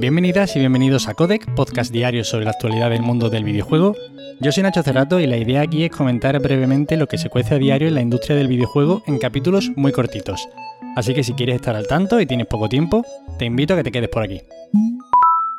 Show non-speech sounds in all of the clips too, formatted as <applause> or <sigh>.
Bienvenidas y bienvenidos a Codec, podcast diario sobre la actualidad del mundo del videojuego. Yo soy Nacho Cerrato y la idea aquí es comentar brevemente lo que se cuece a diario en la industria del videojuego en capítulos muy cortitos. Así que si quieres estar al tanto y tienes poco tiempo, te invito a que te quedes por aquí.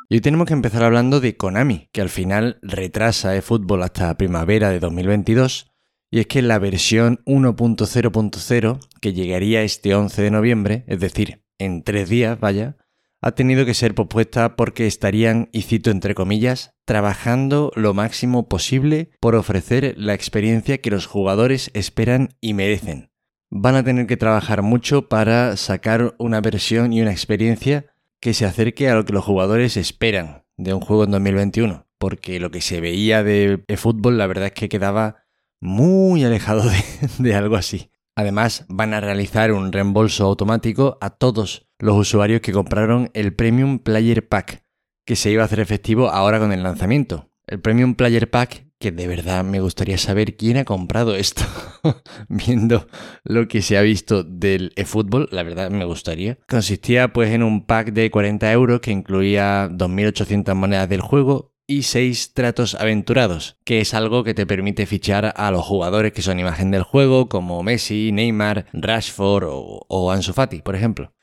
Y hoy tenemos que empezar hablando de Konami, que al final retrasa eFootball hasta primavera de 2022. Y es que la versión 1.0.0, que llegaría este 11 de noviembre, es decir, en tres días, vaya, ha tenido que ser pospuesta porque estarían, y cito entre comillas, trabajando lo máximo posible por ofrecer la experiencia que los jugadores esperan y merecen. Van a tener que trabajar mucho para sacar una versión y una experiencia que se acerque a lo que los jugadores esperan de un juego en 2021, porque lo que se veía de fútbol la verdad es que quedaba muy alejado <laughs> de, de algo así. Además, van a realizar un reembolso automático a todos los usuarios que compraron el Premium Player Pack, que se iba a hacer efectivo ahora con el lanzamiento. El Premium Player Pack que de verdad me gustaría saber quién ha comprado esto. <laughs> Viendo lo que se ha visto del eFootball, la verdad me gustaría. Consistía pues en un pack de 40 euros que incluía 2.800 monedas del juego y 6 tratos aventurados, que es algo que te permite fichar a los jugadores que son imagen del juego, como Messi, Neymar, Rashford o, o Ansu Fati, por ejemplo.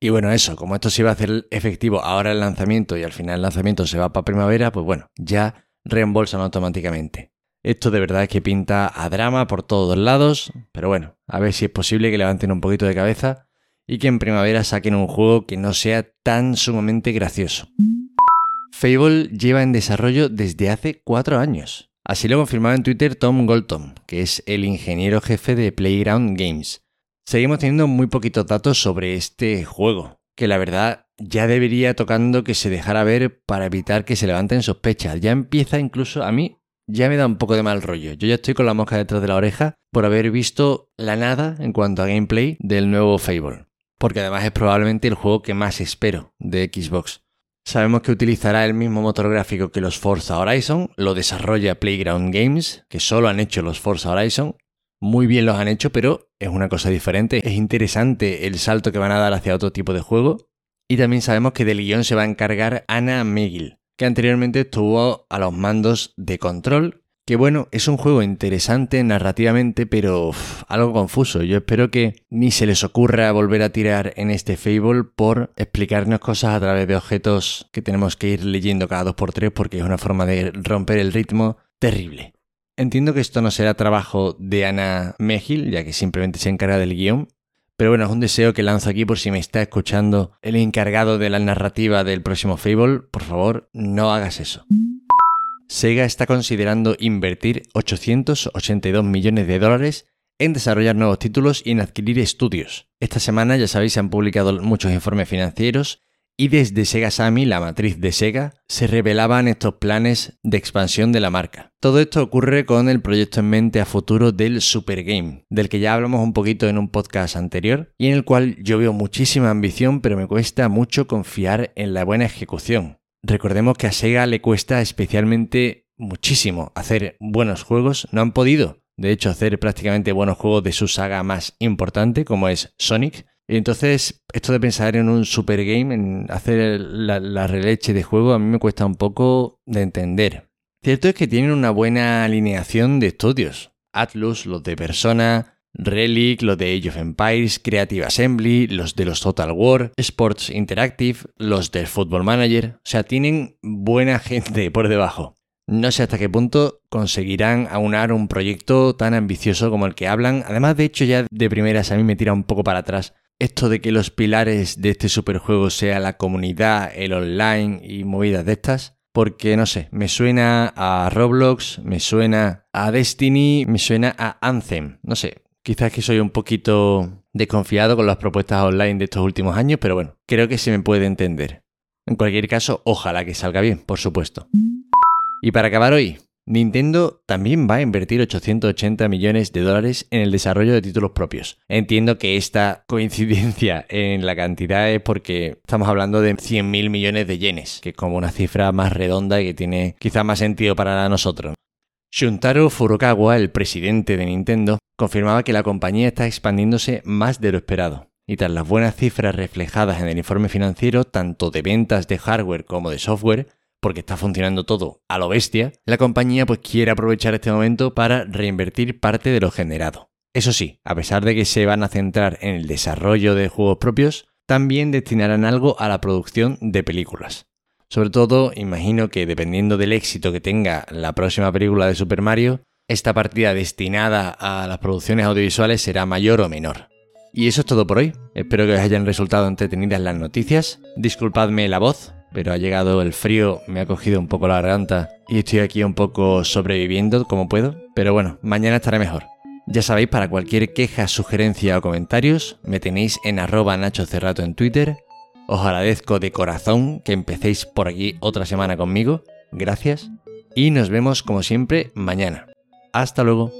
Y bueno, eso, como esto se iba a hacer efectivo ahora el lanzamiento y al final el lanzamiento se va para primavera, pues bueno, ya reembolsan automáticamente. Esto de verdad es que pinta a drama por todos lados, pero bueno, a ver si es posible que levanten un poquito de cabeza y que en primavera saquen un juego que no sea tan sumamente gracioso. Fable lleva en desarrollo desde hace cuatro años. Así lo confirmaba en Twitter Tom Golton, que es el ingeniero jefe de Playground Games. Seguimos teniendo muy poquitos datos sobre este juego, que la verdad ya debería tocando que se dejara ver para evitar que se levanten sospechas. Ya empieza incluso a mí, ya me da un poco de mal rollo. Yo ya estoy con la mosca detrás de la oreja por haber visto la nada en cuanto a gameplay del nuevo Fable. Porque además es probablemente el juego que más espero de Xbox. Sabemos que utilizará el mismo motor gráfico que los Forza Horizon, lo desarrolla Playground Games, que solo han hecho los Forza Horizon. Muy bien los han hecho, pero es una cosa diferente. Es interesante el salto que van a dar hacia otro tipo de juego y también sabemos que del guion se va a encargar Anna Megill, que anteriormente estuvo a los mandos de control. Que bueno, es un juego interesante narrativamente, pero algo confuso. Yo espero que ni se les ocurra volver a tirar en este Fable por explicarnos cosas a través de objetos que tenemos que ir leyendo cada dos por tres porque es una forma de romper el ritmo terrible. Entiendo que esto no será trabajo de Anna Megill, ya que simplemente se encarga del guion, pero bueno, es un deseo que lanzo aquí por si me está escuchando el encargado de la narrativa del próximo Fable. Por favor, no hagas eso. Sega está considerando invertir 882 millones de dólares en desarrollar nuevos títulos y en adquirir estudios. Esta semana, ya sabéis, se han publicado muchos informes financieros y desde Sega Sammy, la matriz de Sega, se revelaban estos planes de expansión de la marca. Todo esto ocurre con el proyecto en mente a futuro del Super Game, del que ya hablamos un poquito en un podcast anterior, y en el cual yo veo muchísima ambición, pero me cuesta mucho confiar en la buena ejecución. Recordemos que a Sega le cuesta especialmente muchísimo hacer buenos juegos, no han podido, de hecho, hacer prácticamente buenos juegos de su saga más importante, como es Sonic, y entonces, esto de pensar en un super game, en hacer la, releche de juego, a mí me cuesta un poco de entender. Cierto es que tienen una buena alineación de estudios. Atlus, los de Persona, Relic, los de Age of Empires, Creative Assembly, los de los Total War, Sports Interactive, los del Football Manager. O sea, tienen buena gente por debajo. No sé hasta qué punto conseguirán aunar un proyecto tan ambicioso como el que hablan. Además, de hecho, ya de primeras a mí me tira un poco para atrás esto de que los pilares de este superjuego sea la comunidad, el online y movidas de estas, porque no sé, me suena a Roblox, me suena a Destiny, me suena a Anthem, no sé, quizás que soy un poquito desconfiado con las propuestas online de estos últimos años, pero bueno, creo que se me puede entender. En cualquier caso, ojalá que salga bien, por supuesto. Y para acabar hoy, Nintendo también va a invertir 880 millones de dólares en el desarrollo de títulos propios. Entiendo que esta coincidencia en la cantidad es porque estamos hablando de 100.000 millones de yenes, que es como una cifra más redonda y que tiene quizá más sentido para nosotros. Shuntaro Furukawa, el presidente de Nintendo, confirmaba que la compañía está expandiéndose más de lo esperado. y tras las buenas cifras reflejadas en el informe financiero, tanto de ventas de hardware como de software, porque está funcionando todo a lo bestia, la compañía pues quiere aprovechar este momento para reinvertir parte de lo generado. Eso sí, a pesar de que se van a centrar en el desarrollo de juegos propios, también destinarán algo a la producción de películas. Sobre todo, imagino que dependiendo del éxito que tenga la próxima película de Super Mario, esta partida destinada a las producciones audiovisuales será mayor o menor. Y eso es todo por hoy. Espero que os hayan resultado entretenidas las noticias. Disculpadme la voz, pero ha llegado el frío, me ha cogido un poco la garganta y estoy aquí un poco sobreviviendo como puedo. Pero bueno, mañana estaré mejor. Ya sabéis, para cualquier queja, sugerencia o comentarios, me tenéis en arroba Nacho Cerrato en Twitter. Os agradezco de corazón que empecéis por aquí otra semana conmigo. Gracias. Y nos vemos como siempre mañana. Hasta luego.